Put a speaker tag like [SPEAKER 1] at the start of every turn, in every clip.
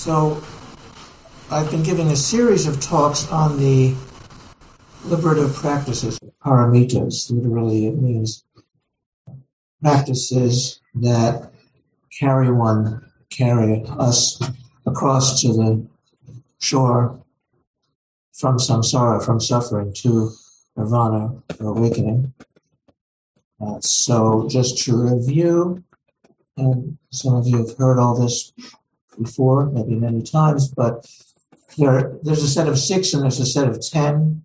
[SPEAKER 1] So, I've been giving a series of talks on the liberative practices, paramitas. Literally, it means practices that carry one, carry us across to the shore from samsara, from suffering to nirvana or awakening. Uh, so, just to review, and some of you have heard all this before, maybe many times, but there, there's a set of six and there's a set of ten.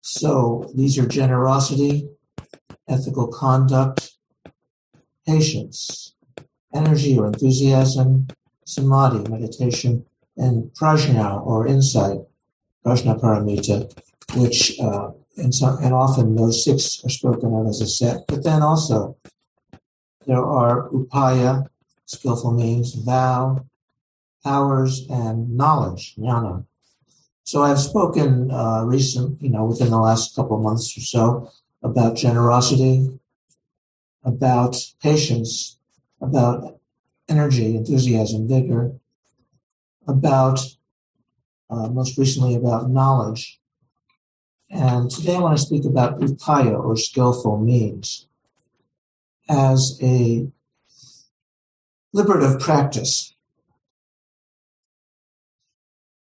[SPEAKER 1] So these are generosity, ethical conduct, patience, energy or enthusiasm, samadhi, meditation, and prajna or insight, prajna paramita, which uh, and, some, and often those six are spoken of as a set. But then also there are upaya, skillful means, vow, powers, and knowledge, jnana. So I've spoken uh, recent, you know, within the last couple of months or so about generosity, about patience, about energy, enthusiasm, vigor, about uh, most recently about knowledge. And today I want to speak about upaya or skillful means as a liberative practice.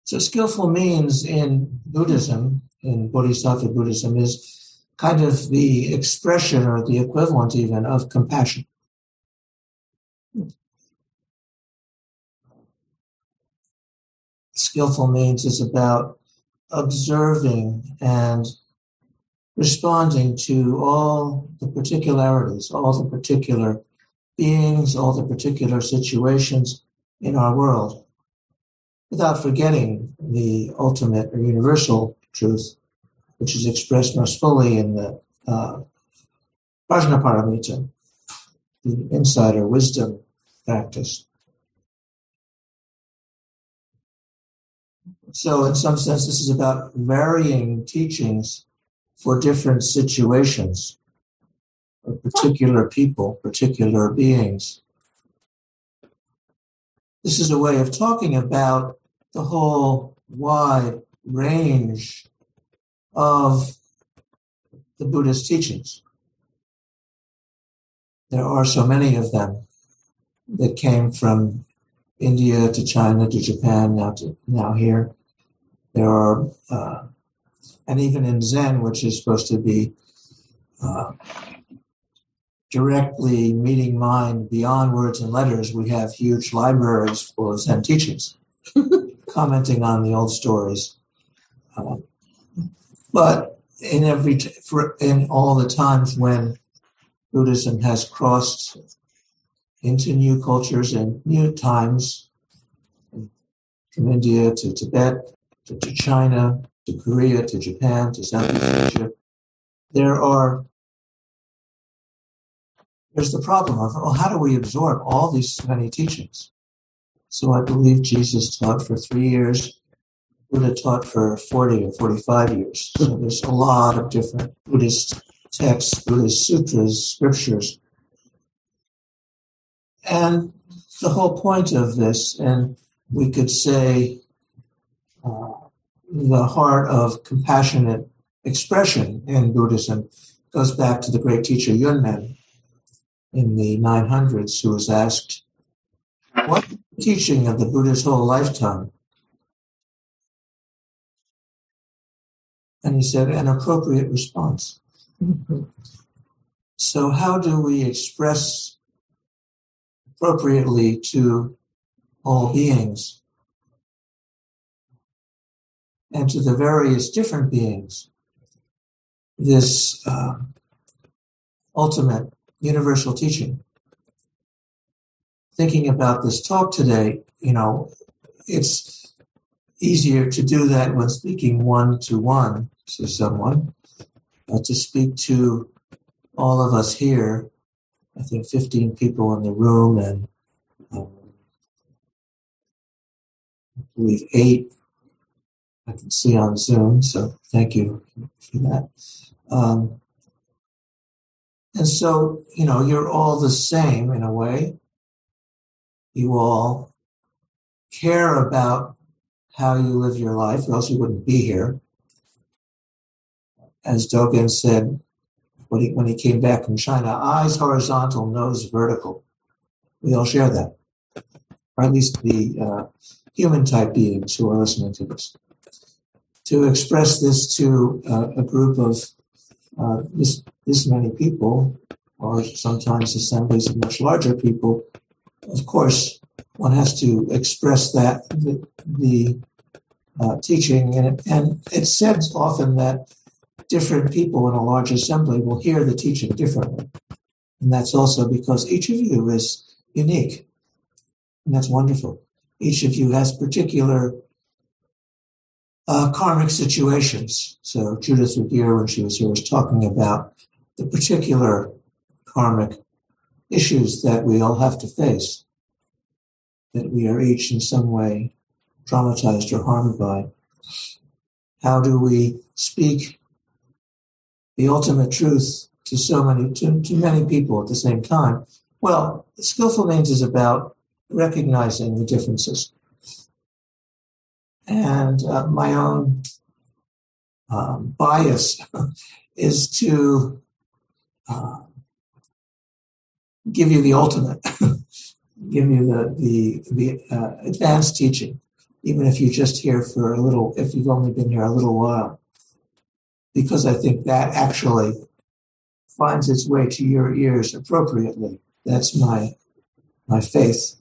[SPEAKER 1] So, skillful means in Buddhism, in Bodhisattva Buddhism, is kind of the expression or the equivalent even of compassion. Skillful means is about observing and responding to all the particularities, all the particular beings, all the particular situations in our world, without forgetting the ultimate or universal truth, which is expressed most fully in the uh, Prajnaparamita, the insider wisdom practice. So, in some sense, this is about varying teachings for different situations, or particular people, particular beings. This is a way of talking about the whole wide range of the Buddhist teachings. There are so many of them that came from India to China to Japan, now to now here. There are uh, and even in Zen, which is supposed to be uh, directly meeting mind beyond words and letters, we have huge libraries full of Zen teachings, commenting on the old stories. Um, but in every t- for, in all the times when Buddhism has crossed into new cultures and new times, from India to Tibet to, to China to Korea, to Japan, to Southeast Asia. There are there's the problem of well, how do we absorb all these many teachings? So I believe Jesus taught for three years. Buddha taught for 40 or 45 years. So there's a lot of different Buddhist texts, Buddhist sutras, scriptures. And the whole point of this, and we could say uh, the heart of compassionate expression in Buddhism goes back to the great teacher Yunmen in the 900s, who was asked, What teaching of the Buddha's whole lifetime? And he said, An appropriate response. So, how do we express appropriately to all beings and to the various different beings this uh, ultimate universal teaching. thinking about this talk today, you know, it's easier to do that when speaking one to one to someone, but to speak to all of us here, I think 15 people in the room and um, I believe eight I can see on Zoom, so thank you for that. Um, and so, you know, you're all the same in a way. You all care about how you live your life, or else you wouldn't be here. As Dogen said when he, when he came back from China, eyes horizontal, nose vertical. We all share that, or at least the uh, human type beings who are listening to this to express this to uh, a group of uh, this this many people, or sometimes assemblies of much larger people, of course, one has to express that the, the uh, teaching, and it, and it's said often that different people in a large assembly will hear the teaching differently, and that's also because each of you is unique, and that's wonderful. Each of you has particular uh, karmic situations. So Judith Ragir, when she was here, was talking about the particular karmic issues that we all have to face, that we are each in some way traumatized or harmed by. How do we speak the ultimate truth to so many, to, to many people at the same time? Well, skillful means is about recognizing the differences and uh, my own um, bias is to uh, give you the ultimate, give you the the, the uh, advanced teaching, even if you're just here for a little, if you've only been here a little while, because I think that actually finds its way to your ears appropriately. That's my my faith.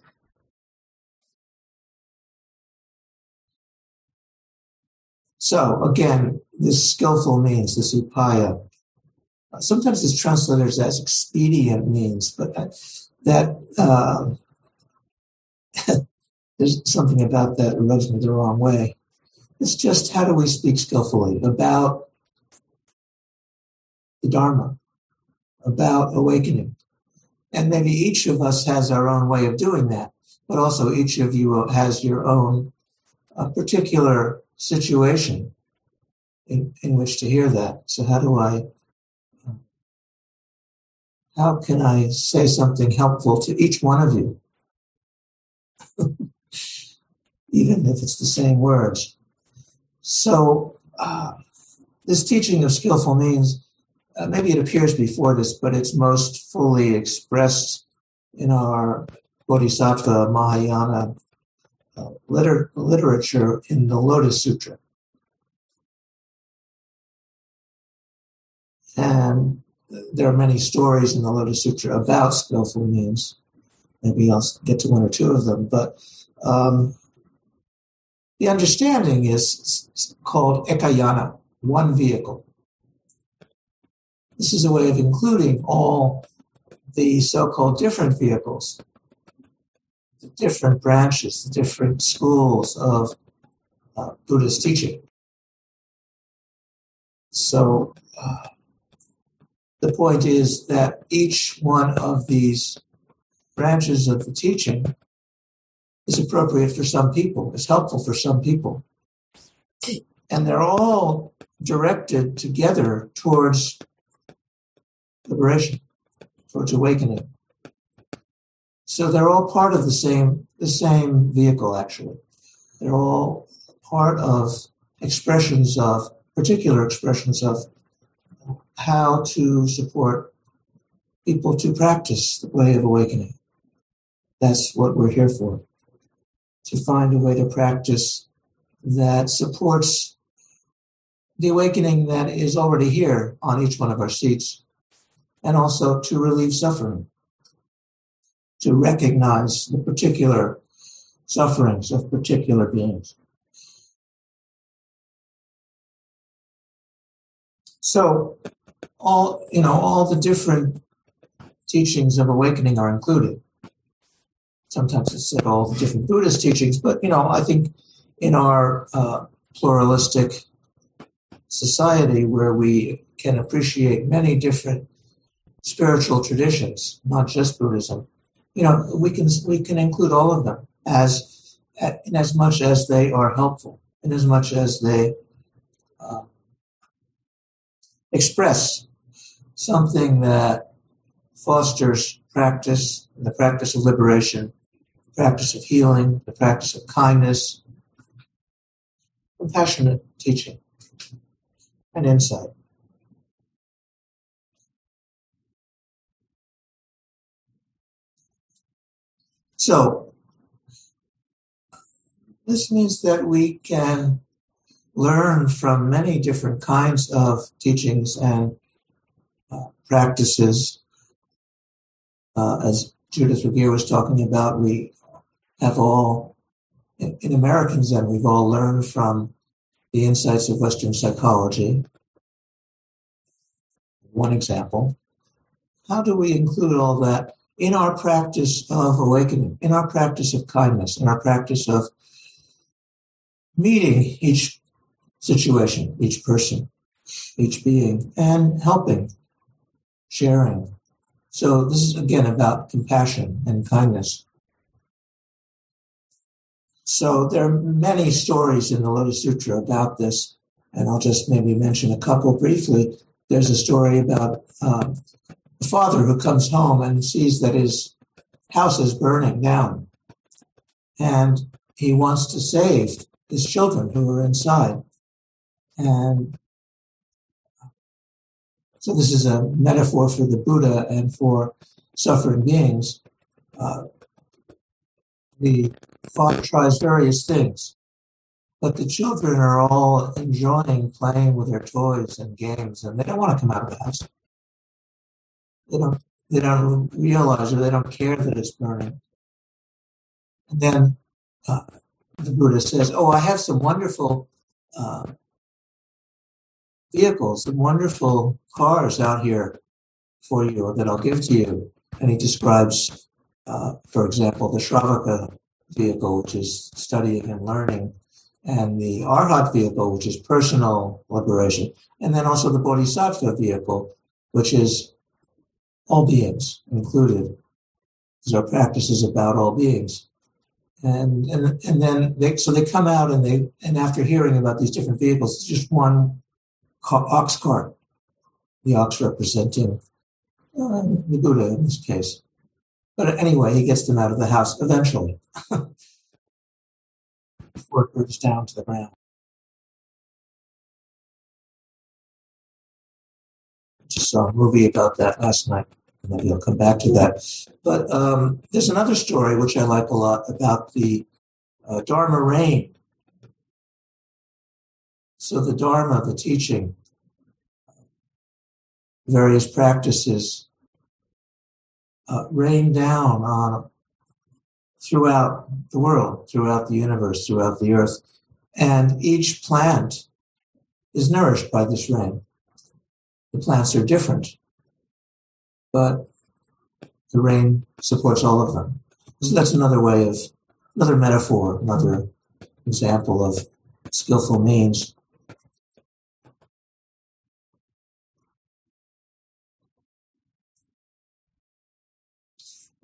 [SPEAKER 1] So again, this skillful means, this upaya. Sometimes it's translated as expedient means, but that uh, there's something about that rubs me the wrong way. It's just how do we speak skillfully about the Dharma, about awakening. And maybe each of us has our own way of doing that, but also each of you has your own uh, particular situation in, in which to hear that. So how do I, how can I say something helpful to each one of you? Even if it's the same words. So uh, this teaching of skillful means, uh, maybe it appears before this, but it's most fully expressed in our Bodhisattva Mahayana uh, liter- literature in the Lotus Sutra. And there are many stories in the Lotus Sutra about skillful means. Maybe I'll get to one or two of them, but um, the understanding is called ekayana, one vehicle. This is a way of including all the so-called different vehicles the different branches, the different schools of uh, Buddhist teaching. So uh, the point is that each one of these branches of the teaching is appropriate for some people, is helpful for some people. And they're all directed together towards liberation, towards awakening. So they're all part of the same the same vehicle actually. They're all part of expressions of particular expressions of how to support people to practice the way of awakening. That's what we're here for. To find a way to practice that supports the awakening that is already here on each one of our seats, and also to relieve suffering to recognize the particular sufferings of particular beings. So, all you know, all the different teachings of awakening are included. sometimes it's said all the different Buddhist teachings, but you know, I think in our uh, pluralistic society where we can appreciate many different spiritual traditions, not just Buddhism, you know, we can we can include all of them as in as much as they are helpful, in as much as they uh, express something that fosters practice, the practice of liberation, the practice of healing, the practice of kindness, compassionate teaching, and insight. So, this means that we can learn from many different kinds of teachings and practices. Uh, as Judith Ragir was talking about, we have all, in, in American Zen, we've all learned from the insights of Western psychology. One example. How do we include all that in our practice of awakening, in our practice of kindness, in our practice of meeting each situation, each person, each being, and helping, sharing. So this is again about compassion and kindness. So there are many stories in the Lotus Sutra about this, and I'll just maybe mention a couple briefly. There's a story about um, a father who comes home and sees that his house is burning down, and he wants to save his children who are inside. And so this is a metaphor for the Buddha and for suffering beings. Uh, the father tries various things, but the children are all enjoying playing with their toys and games, and they don't want to come out of the house. They don't. They don't realize or they don't care that it's burning. And then uh, the Buddha says, "Oh, I have some wonderful uh, vehicles and wonderful cars out here for you that I'll give to you. And he describes, uh, for example, the Shravaka vehicle, which is studying and learning, and the Arhat vehicle, which is personal liberation, and then also the Bodhisattva vehicle, which is all beings included. Because our practice is about all beings. And, and, and then they, so they come out and they, and after hearing about these different vehicles, it's just one ox cart, the ox representing uh, the Buddha in this case. But anyway, he gets them out of the house eventually before it burns down to the ground. Just saw a movie about that last night. Maybe I'll come back to that. But um, there's another story which I like a lot about the uh, Dharma rain so the Dharma, the teaching, various practices uh, rain down on throughout the world, throughout the universe, throughout the earth. And each plant is nourished by this rain. The plants are different, but the rain supports all of them. So that's another way of, another metaphor, another example of skillful means.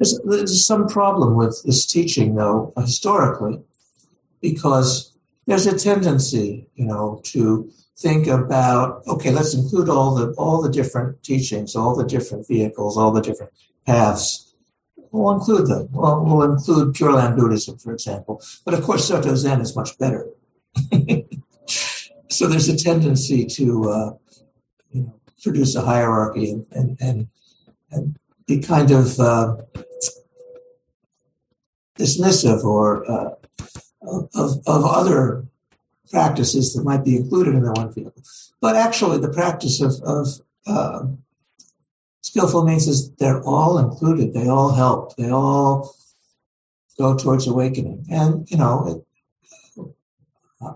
[SPEAKER 1] There's, there's some problem with this teaching, though, historically, because there's a tendency, you know, to think about okay, let's include all the all the different teachings, all the different vehicles, all the different paths. We'll include them. Well, we'll include Pure Land Buddhism, for example. But of course, Soto Zen is much better. so there's a tendency to uh, you know, produce a hierarchy and, and, and, and be kind of uh, dismissive or uh, of, of other practices that might be included in the one field. But actually, the practice of, of uh, skillful means is they're all included. They all help. They all go towards awakening. And you know, it,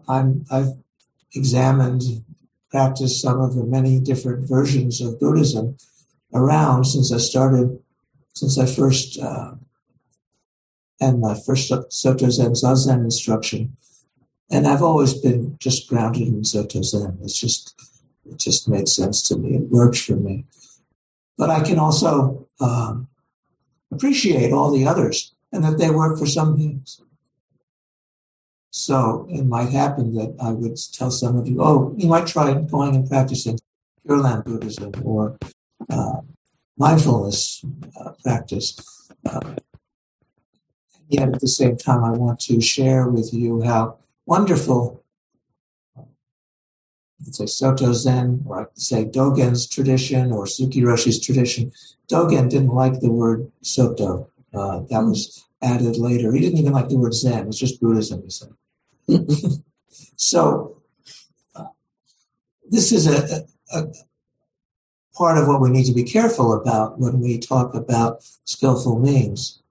[SPEAKER 1] I'm I've examined, practiced some of the many different versions of Buddhism around since I started, since I first uh, and my first Soto Zen Zazen instruction. And I've always been just grounded in Soto Zen. It's just, it just made sense to me. It works for me. But I can also um, appreciate all the others and that they work for some things. So it might happen that I would tell some of you, oh, you might try going and practicing Pure Land Buddhism or uh, mindfulness uh, practice. Uh, yet at the same time, I want to share with you how wonderful, let's say Soto Zen, or I could say Dogen's tradition or Suzuki Roshi's tradition. Dogen didn't like the word Soto. Uh, that was added later. He didn't even like the word Zen. It's just Buddhism, he said. so uh, this is a, a, a, part of what we need to be careful about when we talk about skillful means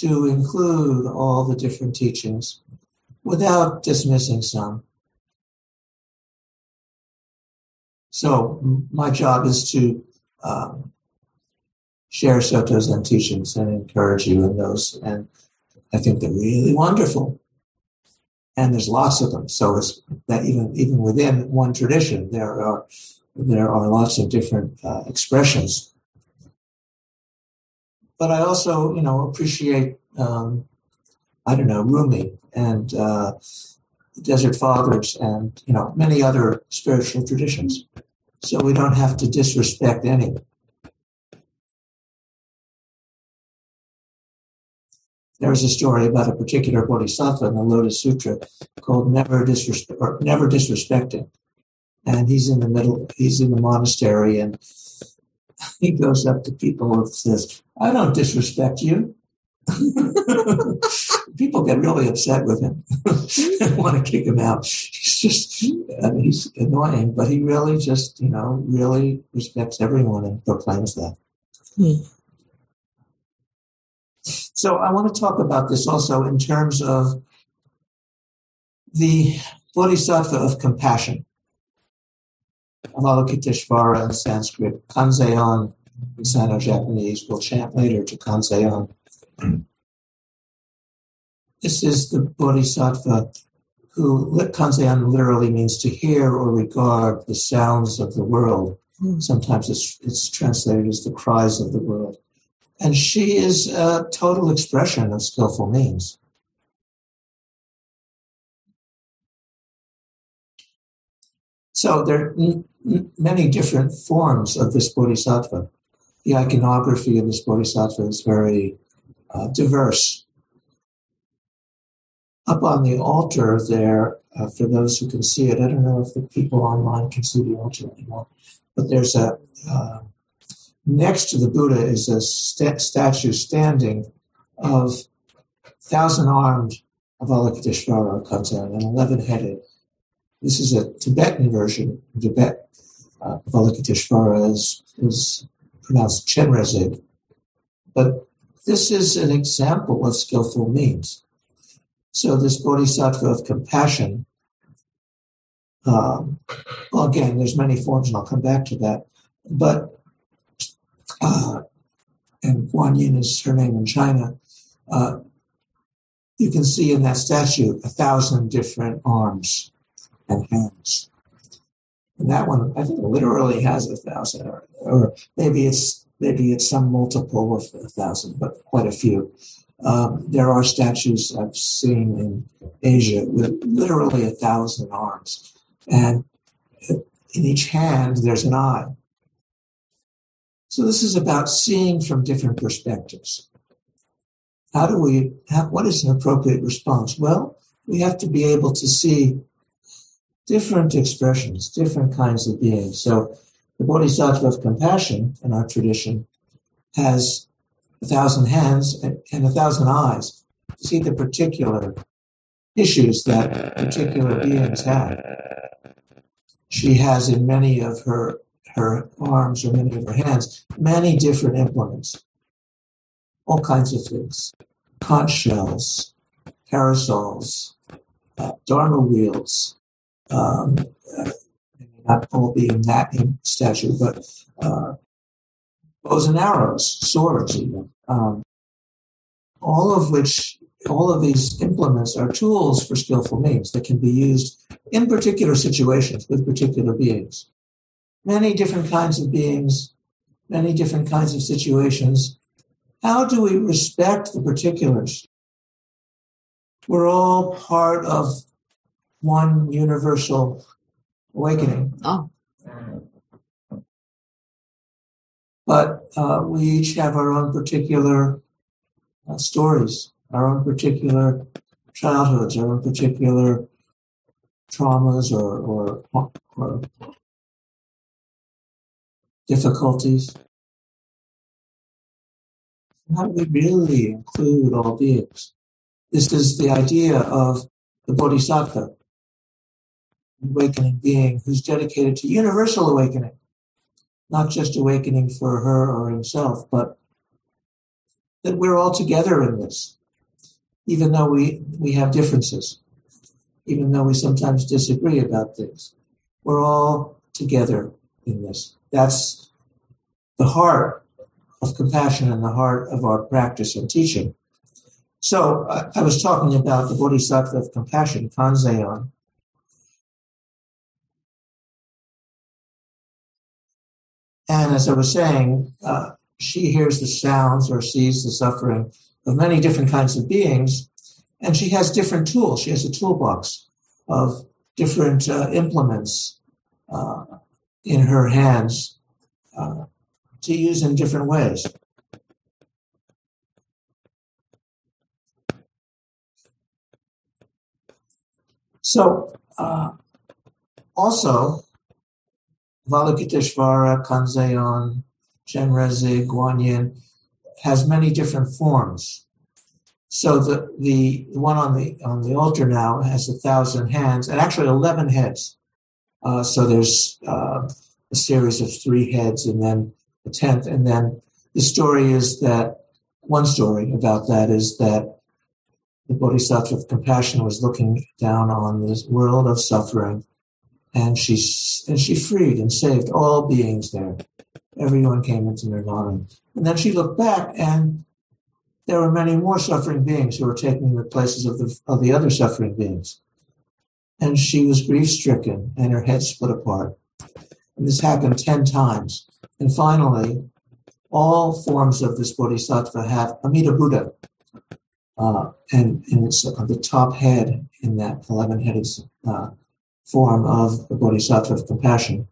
[SPEAKER 1] to include all the different teachings without dismissing some. So my job is to um, share Soto Zen teachings and encourage you in those. And I think they're really wonderful. And there's lots of them. So it's that even even within one tradition, there are there are lots of different uh, expressions. But I also, you know, appreciate um, I don't know Rumi and uh, Desert Fathers and you know many other spiritual traditions. So we don't have to disrespect any. There's a story about a particular bodhisattva in the Lotus Sutra called "Never Disrespect" or "Never Disrespecting," and he's in the middle. He's in the monastery, and he goes up to people and says, "I don't disrespect you." people get really upset with him and want to kick him out. He's just, I mean, he's annoying, but he really just, you know, really respects everyone and proclaims that. Mm. So I want to talk about this also in terms of the bodhisattva of compassion. Avalokiteshvara in Sanskrit, Kanzeon in Sino-Japanese. We'll chant later to Kanzeon. This is the bodhisattva who, Kanzeon literally means to hear or regard the sounds of the world. Hmm. Sometimes it's, it's translated as the cries of the world. And she is a total expression of skillful means. So there are many different forms of this bodhisattva. The iconography of this bodhisattva is very uh, diverse. Up on the altar there, uh, for those who can see it, I don't know if the people online can see the altar anymore, but there's a uh, Next to the Buddha is a st- statue standing of thousand armed Avalokiteshvara Kanzeon, an 11 headed. This is a Tibetan version. In Tibet, uh, is, is pronounced Chenrezig. But this is an example of skillful means. So, this bodhisattva of compassion, um, well, again, there's many forms, and I'll come back to that. But uh, and Guan Yin is her name in China, uh, you can see in that statue a thousand different arms and hands. And that one, I think, literally has a thousand, or, or maybe it's maybe it's some multiple of a thousand, but quite a few. Um, there are statues I've seen in Asia with literally a thousand arms, and in each hand there's an eye. So this is about seeing from different perspectives. How do we have, what is an appropriate response? Well, we have to be able to see different expressions, different kinds of beings. So the Bodhisattva of compassion in our tradition has a thousand hands and a thousand eyes to see the particular issues that particular beings have. She has in many of her her arms or many of her hands, many different implements, all kinds of things, conch shells, parasols, uh, dharma wheels, um, uh, not all being that in stature, but uh, bows and arrows, swords even. Um, all of which, all of these implements are tools for skillful means that can be used in particular situations with particular beings. Many different kinds of beings, many different kinds of situations. How do we respect the particulars? We're all part of one universal awakening.
[SPEAKER 2] Oh.
[SPEAKER 1] But uh, we each have our own particular uh, stories, our own particular childhoods, our own particular traumas or, or, or difficulties. How do we really include all beings? This is the idea of the Bodhisattva, awakening being who's dedicated to universal awakening, not just awakening for her or himself, but that we're all together in this, even though we, we have differences, even though we sometimes disagree about things. We're all together in this. That's the heart of compassion and the heart of our practice and teaching. So I, I was talking about the Bodhisattva of compassion, Kanzeon, And as I was saying, uh, she hears the sounds or sees the suffering of many different kinds of beings, and she has different tools. She has a toolbox of different uh, implements uh, in her hands uh, to use in different ways. So, uh, also, Avalokiteshvara, Kanzeon, Chenrezig, Guanyin has many different forms. So the, the one on the on the altar now has a thousand hands and actually eleven heads. Uh, so there's uh, a series of three heads and then a tenth, and then the story is that one story about that is that the Bodhisattva of compassion was looking down on this world of suffering and she and she freed and saved all beings there. Everyone came into nirvana, and then she looked back, and there were many more suffering beings who were taking the places of the of the other suffering beings, and she was grief stricken, and her head split apart. And this happened ten times, and finally, all forms of this bodhisattva have Amida Buddha, uh, and, and it's on the top head in that eleven-headed uh, form of the Bodhisattva of compassion.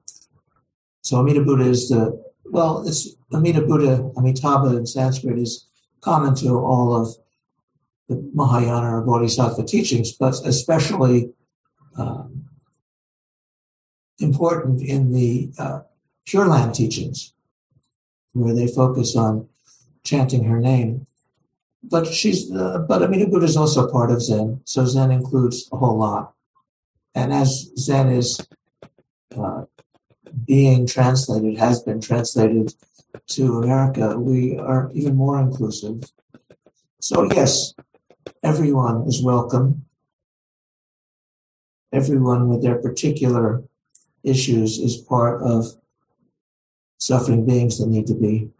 [SPEAKER 1] So Amida Buddha is the, well, it's Amida Buddha, Amitabha in Sanskrit is common to all of the Mahayana or Bodhisattva teachings, but especially um, important in the uh, Pure Land teachings, where they focus on chanting her name. But she's, uh, but Amida Buddha is also part of Zen, so Zen includes a whole lot. And as Zen is uh, being translated, has been translated to America, we are even more inclusive. So, yes, everyone is welcome. Everyone with their particular issues is part of suffering beings that need to be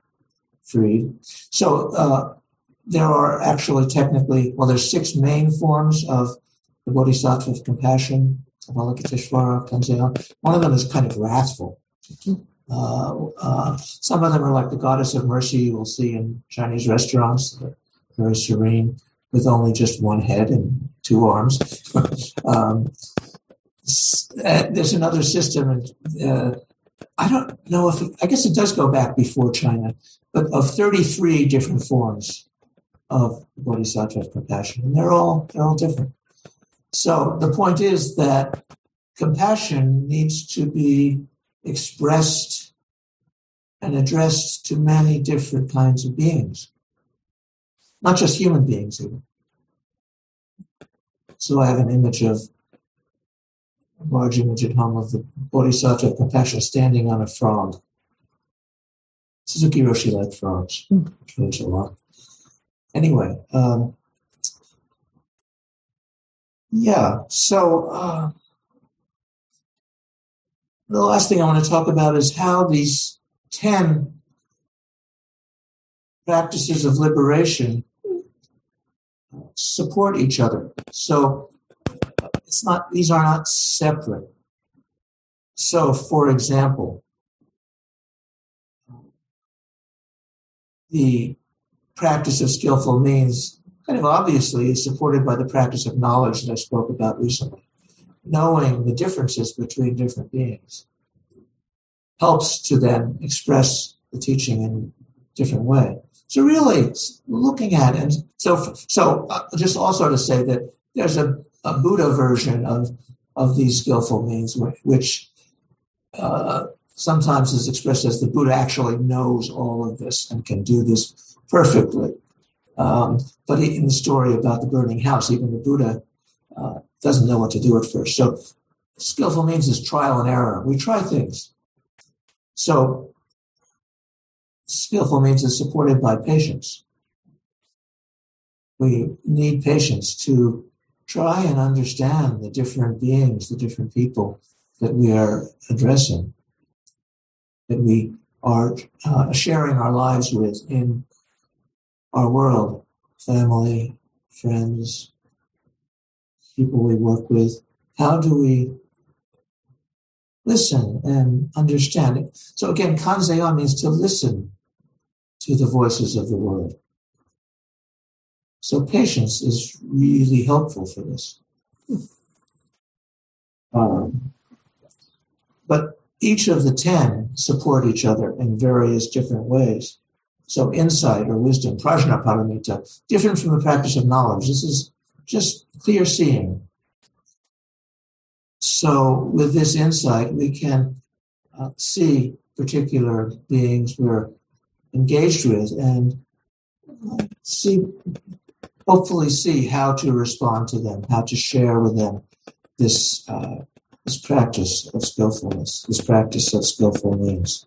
[SPEAKER 1] freed. So, uh, there are actually technically, well, there's six main forms of the Bodhisattva of compassion. Avalokiteshvara comes. One of them is kind of wrathful. Uh, uh, some of them are like the goddess of mercy you will see in Chinese restaurants, very serene, with only just one head and two arms. um, uh, there's another system, and uh, I don't know if it, I guess it does go back before China, but of 33 different forms of bodhisattva compassion, and they're all they're all different. So the point is that compassion needs to be expressed and addressed to many different kinds of beings, not just human beings even. So I have an image of a large image at home of the Bodhisattva of compassion standing on a frog. Suzuki Roshi liked frogs, which a lot. Anyway, um, yeah. So uh, the last thing I want to talk about is how these 10 practices of liberation support each other. So it's not; these are not separate. So, for example, the practice of skillful means kind of obviously is supported by the practice of knowledge that I spoke about recently. Knowing the differences between different beings helps to then express the teaching in a different way. So really looking at it, and so so uh, just also to say that there's a, a Buddha version of of these skillful means, which uh, sometimes is expressed as the Buddha actually knows all of this and can do this perfectly. Um, but in the story about the burning house, even the Buddha uh, doesn't know what to do at first. So skillful means is trial and error. We try things. So skillful means is supported by patience. We need patience to try and understand the different beings, the different people that we are addressing that we are uh, sharing our lives with in our world family, friends, people we work with. How do we listen and understand it? So, again, Kanzeon means to listen to the voices of the world. So, patience is really helpful for this. Um, but each of the ten support each other in various different ways. So insight or wisdom, prajnaparamita, different from the practice of knowledge. This is just clear seeing. So with this insight, we can uh, see particular beings we're engaged with and see, hopefully see how to respond to them, how to share with them this uh, this practice of skillfulness, this practice of skillful means.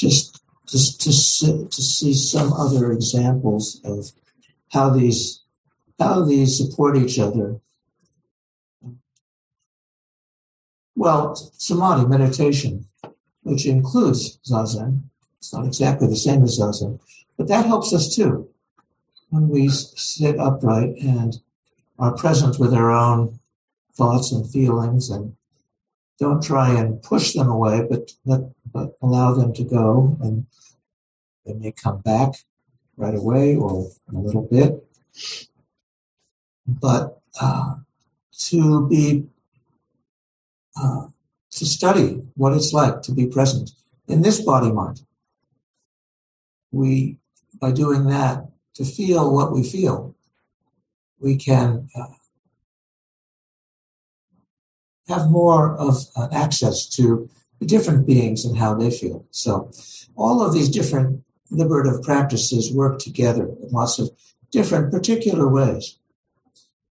[SPEAKER 1] Just, just to, see, to see some other examples of how these how these support each other. Well, samadhi, meditation, which includes zazen, it's not exactly the same as zazen, but that helps us too. When we sit upright and are present with our own thoughts and feelings and don't try and push them away, but let, but allow them to go and they may come back right away or in a little bit. But uh, to be uh, to study what it's like to be present in this body mind we, by doing that, to feel what we feel, we can uh, have more of uh, access to the different beings and how they feel. So, all of these different liberative practices work together in lots of different particular ways.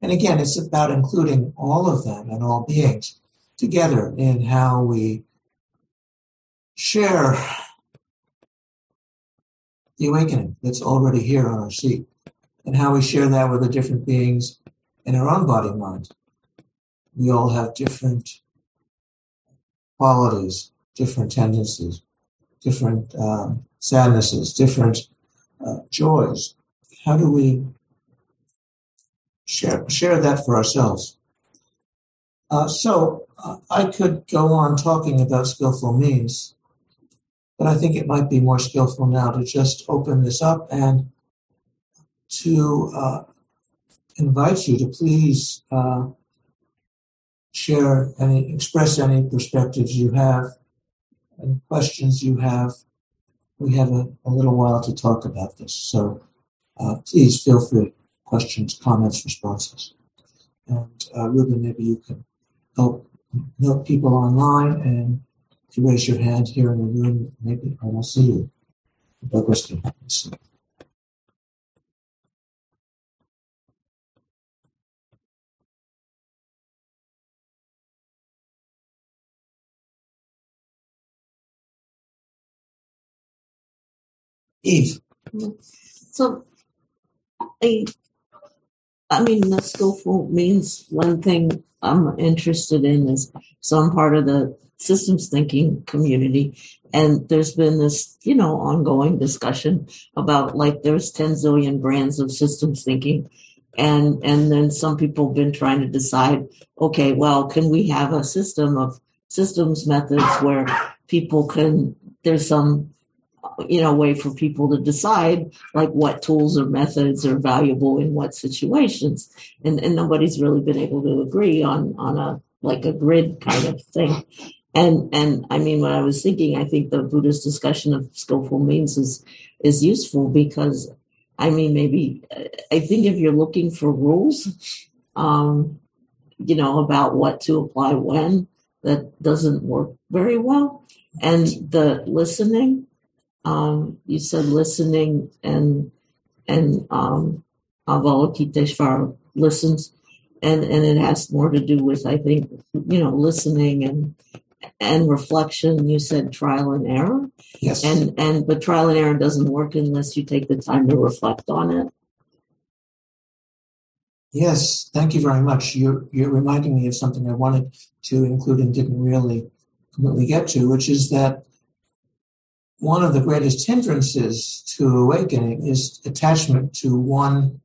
[SPEAKER 1] And again, it's about including all of them and all beings together in how we share the awakening that's already here on our seat, and how we share that with the different beings in our own body mind. We all have different qualities, different tendencies, different um, sadnesses, different uh, joys. How do we share share that for ourselves? Uh, so uh, I could go on talking about skillful means but I think it might be more skillful now to just open this up and to uh, invite you to please uh, share any, express any perspectives you have, any questions you have. We have a, a little while to talk about this, so uh, please feel free. Questions, comments, responses. And uh, Ruben, maybe you can help note people online and if you raise your hand here in the room, maybe I will see you. Douglas can see. Eve.
[SPEAKER 3] So, I, I mean, the skillful means one thing I'm interested in is some part of the systems thinking community. And there's been this, you know, ongoing discussion about like there's 10 zillion brands of systems thinking. And, and then some people have been trying to decide, okay, well, can we have a system of systems methods where people can, there's some, you know, way for people to decide like what tools or methods are valuable in what situations. And, and nobody's really been able to agree on, on a, like a grid kind of thing. And and I mean, when I was thinking, I think the Buddhist discussion of skillful means is is useful because, I mean, maybe I think if you're looking for rules, um, you know, about what to apply when, that doesn't work very well. And the listening, um, you said listening and and um, Avalokiteshvara listens, and and it has more to do with I think you know listening and and reflection. You said trial and error.
[SPEAKER 1] Yes.
[SPEAKER 3] and and but trial and error doesn't work unless you take the time to reflect on it.
[SPEAKER 1] Yes, thank you very much. You're, you're reminding me of something I wanted to include and didn't really completely get to, which is that one of the greatest hindrances to awakening is attachment to one.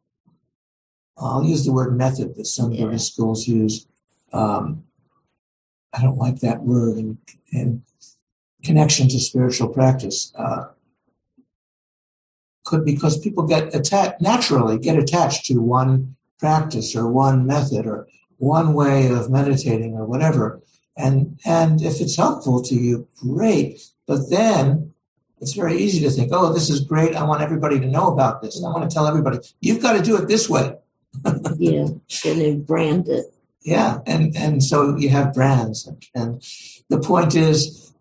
[SPEAKER 1] I'll use the word method that some
[SPEAKER 3] Yeah.
[SPEAKER 1] Buddhist schools use. Um, I don't like that word in, in connection to spiritual practice. Uh, could because people get attached naturally get attached to one practice or one method or one way of meditating or whatever. And and if it's helpful to you, great. But then it's very easy to think, oh, this is great. I want everybody to know about this. I want to tell everybody, you've got to do it this way.
[SPEAKER 3] yeah and they brand it
[SPEAKER 1] Yeah, and and so you have brands, and the point is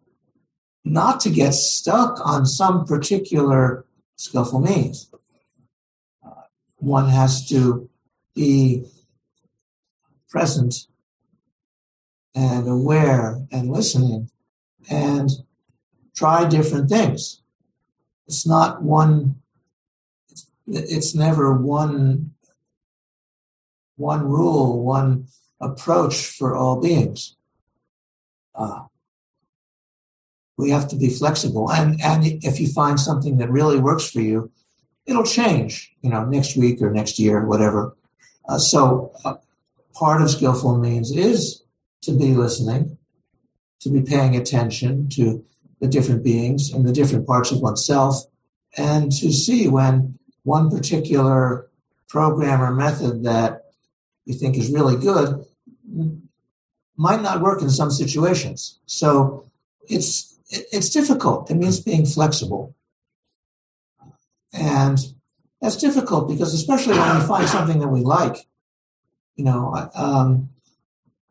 [SPEAKER 1] not to get stuck on some particular skillful means. Uh, one has to be present and aware and listening, and try different things. It's not one. It's, never one one rule, one approach for all beings. Uh, we have to be flexible, and and if you find something that really works for you, it'll change. You know, next week or next year, whatever. Uh, so, uh, part of skillful means is to be listening, to be paying attention to the different beings and the different parts of oneself, and to see when one particular program or method that you think is really good might not work in some situations. So it's it's difficult. It means being flexible, and that's difficult because especially when we find something that we like. You know, um,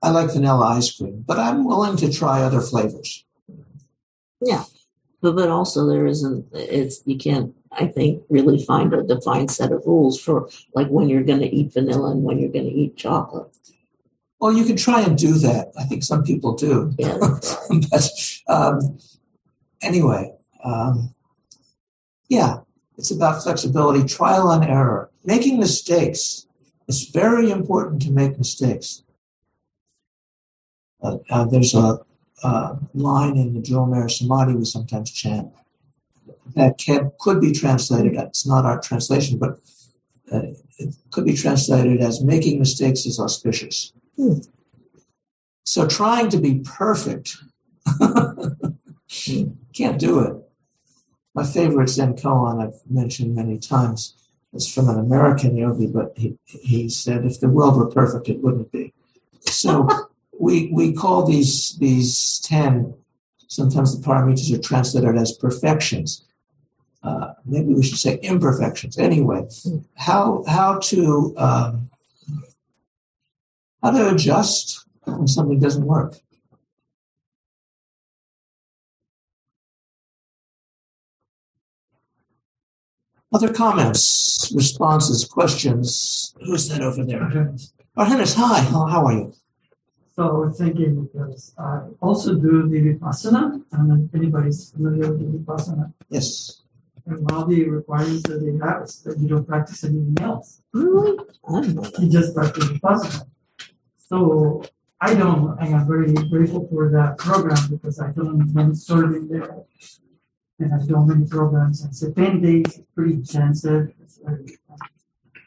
[SPEAKER 1] I like vanilla ice cream, but I'm willing to try other flavors.
[SPEAKER 3] But but also there isn't it's you can't i think really find a defined set of rules for like when you're going to eat vanilla and when you're going to eat chocolate
[SPEAKER 1] Well, you can try and do that. I think some people do.
[SPEAKER 3] yeah
[SPEAKER 1] but um, anyway, um, yeah, it's about flexibility, trial and error, making mistakes. It's very important to make mistakes. Uh, uh, there's a, uh line in the Jewel Mirror Samadhi we sometimes chant that can, could be translated, it's not our translation, but uh, it could be translated as making mistakes is auspicious.
[SPEAKER 3] Hmm.
[SPEAKER 1] So trying to be perfect can't do it. My favorite Zen koan I've mentioned many times is from an American yogi, but he, he said if the world were perfect, it wouldn't be. So we we call these these ten. Sometimes the paramitas are translated as perfections. Uh, maybe we should say imperfections. Anyway, how how to um, how to adjust when something doesn't work. Other comments, responses, questions? Who's that over there? Arhenis, hi. How, how are you?
[SPEAKER 4] So thinking because I also do the Vipassana, and if anybody's familiar with the Vipassana,
[SPEAKER 1] Yes.
[SPEAKER 4] and one of the requirements that they have is that you don't practice anything else.
[SPEAKER 3] really
[SPEAKER 4] You just practice Vipassana. So I don't, and I'm very grateful for that program because I don't many serving there. And I've done many programs, and so ten days is pretty intensive. It's very-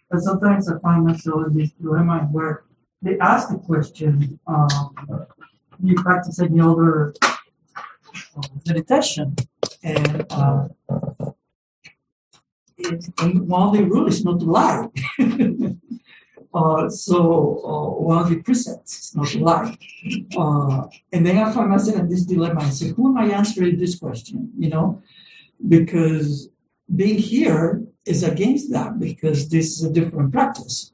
[SPEAKER 4] But sometimes I find myself in this dilemma where they ask the question, um, you practice any other uh, meditation? And, uh, it, one of the rules is not to lie. uh, so uh, one of the precepts is not to lie. Uh, and then I find myself in this dilemma. I say, who am I answering this question? You know, because being here is against that because this is a different practice.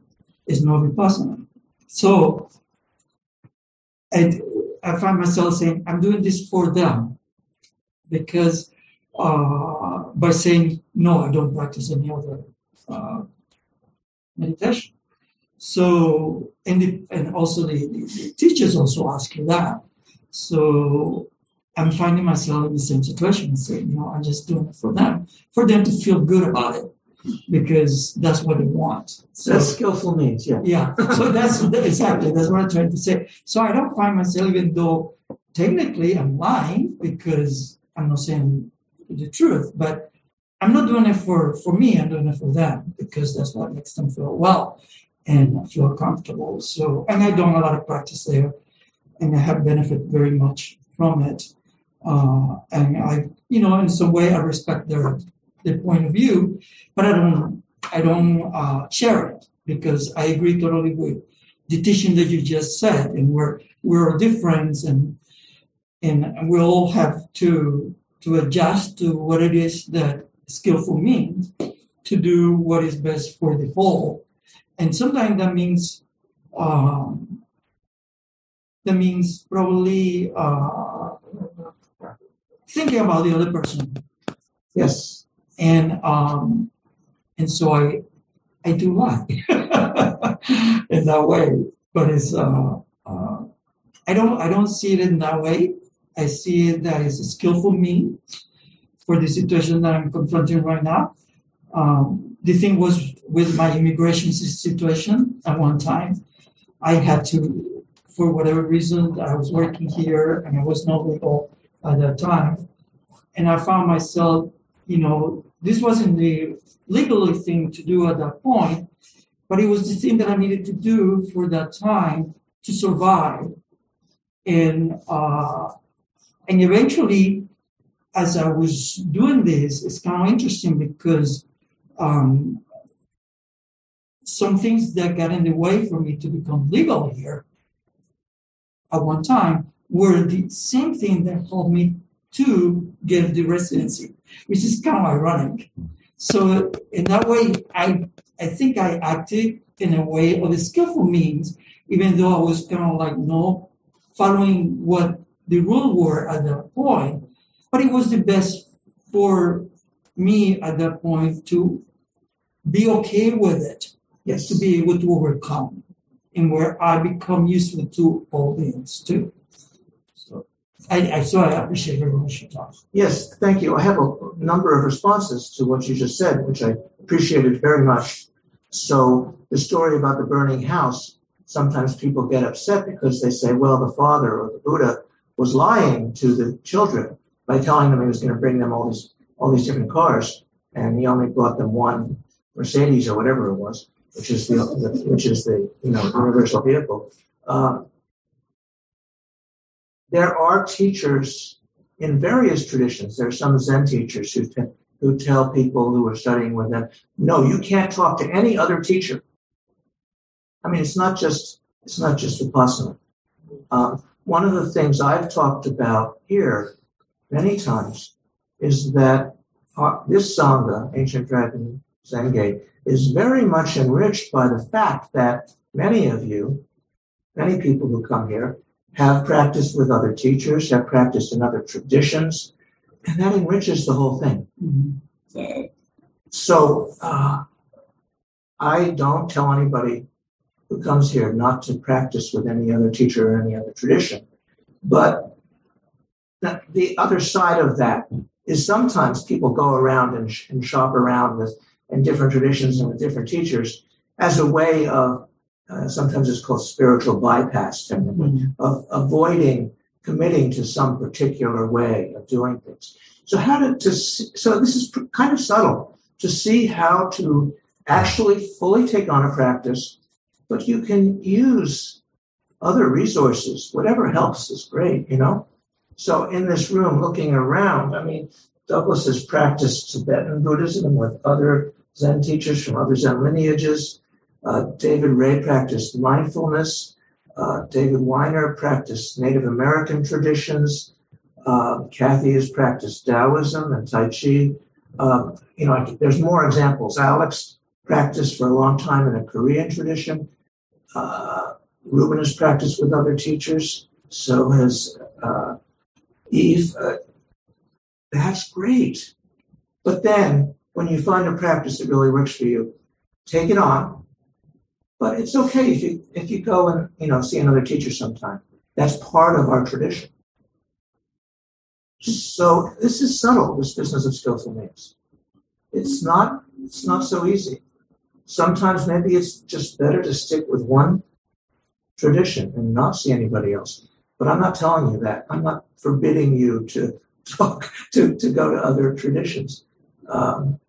[SPEAKER 4] It's not vipassana. So and I find myself saying, I'm doing this for them because uh, by saying, no, I don't practice any other uh, meditation. So, and, the, and also the, the, the teachers also ask you that. So I'm finding myself in the same situation, saying, you know, I'm just doing it for them, for them to feel good about it, because that's what they want. So,
[SPEAKER 1] That's skillful means, yeah.
[SPEAKER 4] yeah, so that's exactly that's what I'm trying to say. So I don't find myself, even though technically I'm lying because I'm not saying the truth, but I'm not doing it for for me. I'm doing it for them because that's what makes them feel well and feel comfortable. So, and I've done a lot of practice there, and I have benefited very much from it. Uh, and I, you know, in some way, I respect their their point of view, but I don't I don't uh, share it because I agree totally with the teaching that you just said, and we're we're different, and and we all have to to adjust to what it is that skillful means to do what is best for the whole, and sometimes that means um, that means probably uh, thinking about the other person.
[SPEAKER 1] Yes.
[SPEAKER 4] And um, and so I I do lie in that way, but it's uh, uh, I don't I don't see it in that way. I see it that it's a skillful means for the situation that I'm confronting right now. Um, the thing was with my immigration situation at one time, I had to, for whatever reason, I was working here and I was not legal at that time, and I found myself you know, this wasn't the legally thing to do at that point, but it was the thing that I needed to do for that time to survive. And uh, and eventually, as I was doing this, it's kind of interesting because um, some things that got in the way for me to become legal here at one time were the same thing that helped me to get the residency, which is kind of ironic. So in that way, I I think I acted in a way of a skillful means, even though I was kind of like no following what the rules were at that point. But it was the best for me at that point to be okay with it,
[SPEAKER 1] Yes.
[SPEAKER 4] to be able to overcome, and where I become useful to beings too. I, I so I appreciate very much your talk.
[SPEAKER 1] Yes, thank you. I have a number of responses to what you just said, which I appreciated very much. So the story about the burning house, sometimes people get upset because they say, well, the father or the Buddha was lying to the children by telling them he was going to bring them all these all these different cars, and he only brought them one Mercedes or whatever it was, which is the, the which is the you know universal vehicle. Uh, there are teachers in various traditions. There are some Zen teachers who te- who tell people who are studying with them, no, you can't talk to any other teacher. I mean, it's not just it's not just vipassana. Uh, one of the things I've talked about here many times is that uh, this sangha, ancient dragon Zenge, is very much enriched by the fact that many of you, many people who come here, have practiced with other teachers, have practiced in other traditions, and that enriches the whole thing. So uh, I don't tell anybody who comes here not to practice with any other teacher or any other tradition. But the, the other side of that is sometimes people go around and, sh- and shop around with in different traditions and with different teachers as a way of uh, sometimes it's called spiritual bypass technique,
[SPEAKER 3] Mm-hmm.
[SPEAKER 1] of avoiding committing to some particular way of doing things. So how to, to see, so this is pr- kind of subtle to see how to actually fully take on a practice, but you can use other resources. Whatever helps is great, you know. So in this room, looking around, I mean, Douglas has practiced Tibetan Buddhism with other Zen teachers from other Zen lineages. Uh, David Ray practiced mindfulness. Uh, David Weiner practiced Native American traditions. Uh, Kathy has practiced Taoism and Tai Chi. Um, you know, there's more examples. Alex practiced for a long time in a Korean tradition. Uh, Ruben has practiced with other teachers. So has uh, Eve. Uh, that's great. But then, when you find a practice that really works for you, take it on. But it's okay if you if you go and you know see another teacher sometime. That's part of our tradition. So this is subtle. This business of skillful means. It's not. It's not so easy. Sometimes maybe it's just better to stick with one tradition and not see anybody else. But I'm not telling you that. I'm not forbidding you to talk to to go to other traditions. Um,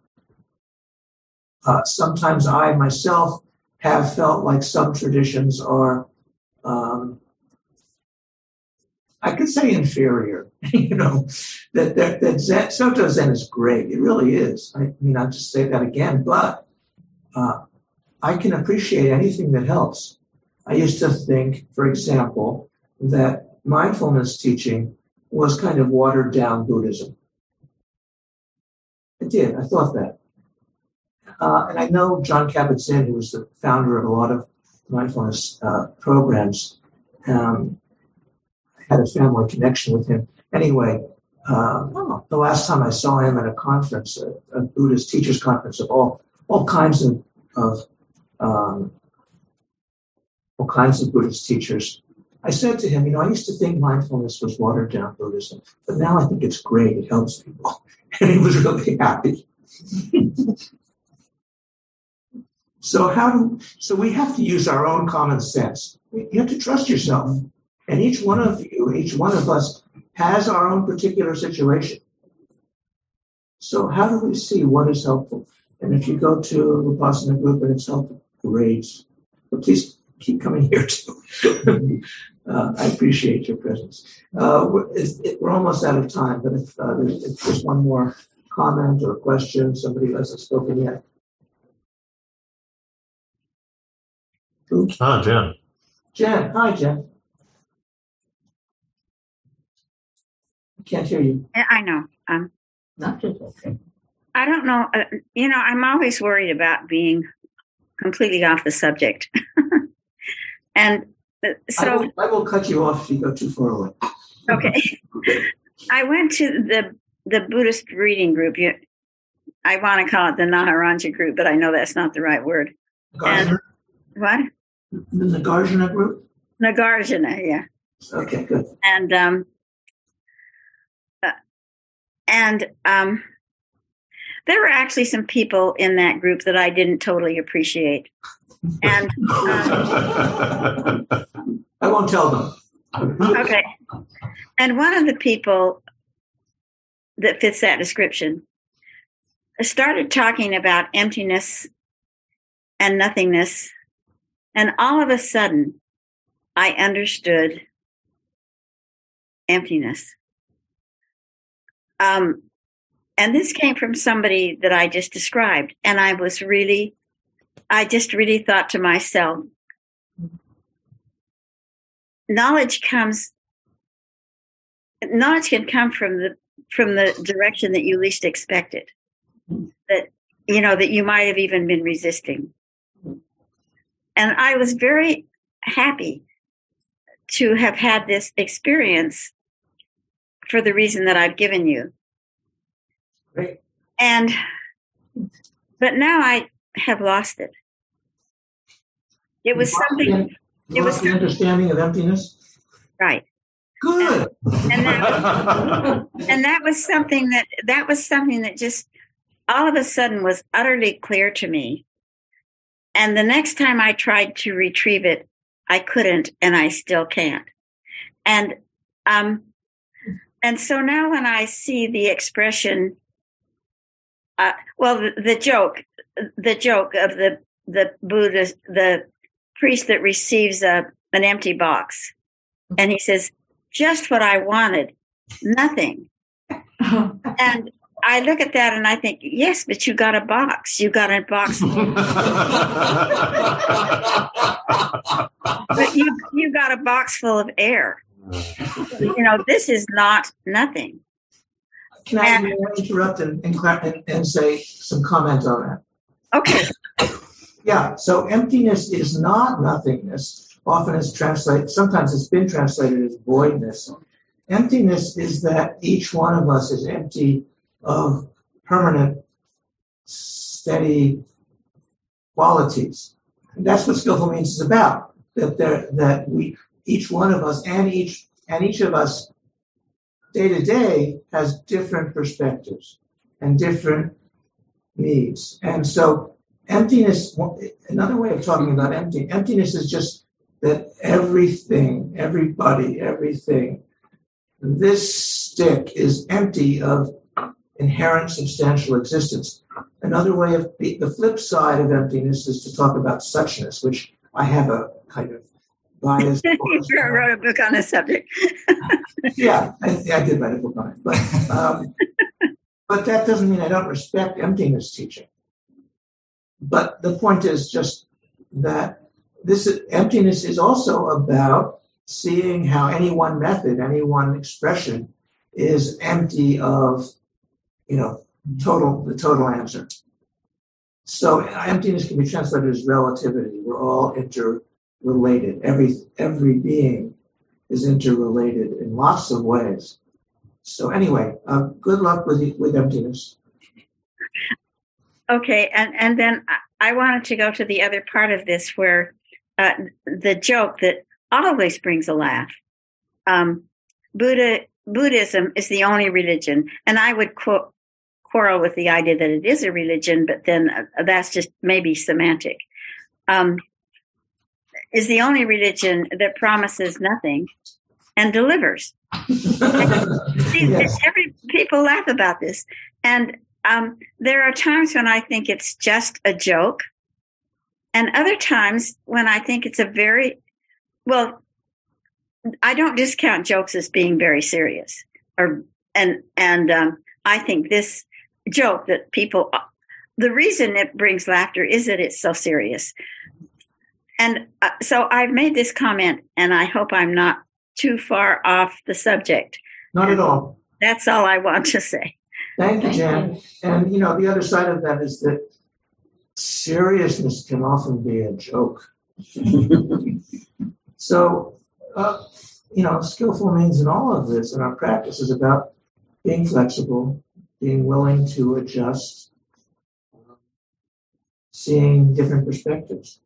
[SPEAKER 1] uh, sometimes I myself have felt like some traditions are, um, I could say inferior. you know, that that, that Zen, Soto Zen is great. It really is. I mean, I'll just say that again, but uh, I can appreciate anything that helps. I used to think, for example, that mindfulness teaching was kind of watered down Buddhism. I did. I thought that. Uh, and I know Jon Kabat-Zinn, who was the founder of a lot of mindfulness uh, programs, um, had a family connection with him. Anyway, um, the last time I saw him at a conference, a, a Buddhist teachers conference of all all kinds of, of um, all kinds of Buddhist teachers, I said to him, you know, I used to think mindfulness was watered down Buddhism, but now I think it's great. It helps people. And he was really happy. so how do so we have to use our own common sense. You have to trust yourself. And each one of you, each one of us has our own particular situation. So how do we see what is helpful? And if you go to a Vipassana group and it's helpful, great. But please keep coming here too. uh, I appreciate your presence. Uh, we're, it, we're almost out of time, but if, uh, there's, if there's one more comment or question, somebody hasn't spoken yet. Oops.
[SPEAKER 5] Ah, Jen.
[SPEAKER 1] Jen, hi Jen. I can't hear you.
[SPEAKER 6] I know. Um,
[SPEAKER 3] Not just okay.
[SPEAKER 6] I don't know. Uh, you know, I'm always worried about being completely off the subject. and uh,
[SPEAKER 1] I,
[SPEAKER 6] so,
[SPEAKER 1] will, I will cut you off if you go too far away.
[SPEAKER 6] okay. I went to the the Buddhist reading group. You, I want to call it the Naharanja group, but I know that's not the right word.
[SPEAKER 1] Nagarjuna,
[SPEAKER 6] What?
[SPEAKER 1] The Nagarjuna group?
[SPEAKER 6] Nagarjuna, yeah.
[SPEAKER 1] Okay, good.
[SPEAKER 6] and um uh, and um there were actually some people in that group that I didn't totally appreciate. And um,
[SPEAKER 1] I won't tell them.
[SPEAKER 6] okay. And one of the people that fits that description started talking about emptiness and nothingness. And all of a sudden, I understood emptiness. Um, and this came from somebody that I just described. And I was really, I just really thought to myself, knowledge comes, knowledge can come from the, from the direction that you least expected. That, you know, that you might have even been resisting. And I was very happy to have had this experience for the reason that I've given you.
[SPEAKER 1] Great.
[SPEAKER 6] And, but now I have lost it. It was something,
[SPEAKER 1] the-
[SPEAKER 6] it was
[SPEAKER 1] the understanding of emptiness.
[SPEAKER 6] right.
[SPEAKER 1] Good.
[SPEAKER 6] And that, and that was something that, that was something that just all of a sudden was utterly clear to me and the next time I tried to retrieve it, I couldn't, and I still can't. And um, and so now when I see the expression, uh, well, the, the joke, the joke of the the Buddhist, the priest that receives a an empty box, and he says, "Just what I wanted, nothing." and I look at that and I think, yes, but you got a box. You got a box. but you you got a box full of air. You know, this is not nothing.
[SPEAKER 1] Can I, interrupt and, and, and, and say some comment on that?
[SPEAKER 6] Okay.
[SPEAKER 1] yeah, so emptiness is not nothingness. Often it's translated, sometimes it's been translated as voidness. Emptiness is that each one of us is empty of permanent, steady qualities. And that's what skillful means is about. That there, that we, each one of us, and each and each of us, day to day, has different perspectives and different needs. And so, emptiness. Another way of talking about empty, emptiness is just that everything, everybody, everything. This stick is empty of inherent substantial existence. Another way of the, the flip side of emptiness is to talk about suchness, which I have a kind of bias.
[SPEAKER 6] you wrote a book on the subject.
[SPEAKER 1] yeah, I, I, did write a book on it, but um, but that doesn't mean I don't respect emptiness teaching. But the point is just that this emptiness is also about seeing how any one method, any one expression is empty of you know, total, the total answer. So emptiness can be translated as relativity. We're all interrelated. Every, every being is interrelated in lots of ways. So anyway, uh, good luck with, with emptiness.
[SPEAKER 6] Okay, and, and then I wanted to go to the other part of this where uh, the joke that always brings a laugh. Um, Buddha Buddhism is the only religion, and I would quote, quarrel with the idea that it is a religion, but then uh, that's just maybe semantic. Um, is the only religion that promises nothing and delivers. yes. Every people laugh about this, and um, there are times when I think it's just a joke, and other times when I think it's a very well. I don't discount jokes as being very serious, or and and um, I think this joke that people, the reason it brings laughter is that it's so serious. And uh, so I've made this comment, and I hope I'm not too far off the subject.
[SPEAKER 1] Not at all.
[SPEAKER 6] That's all I want to say.
[SPEAKER 1] Thank you, Jan. And you know, the other side of that is that seriousness can often be a joke. so, uh, you know, skillful means in all of this in our practice is about being flexible, being willing to adjust, um, seeing different perspectives.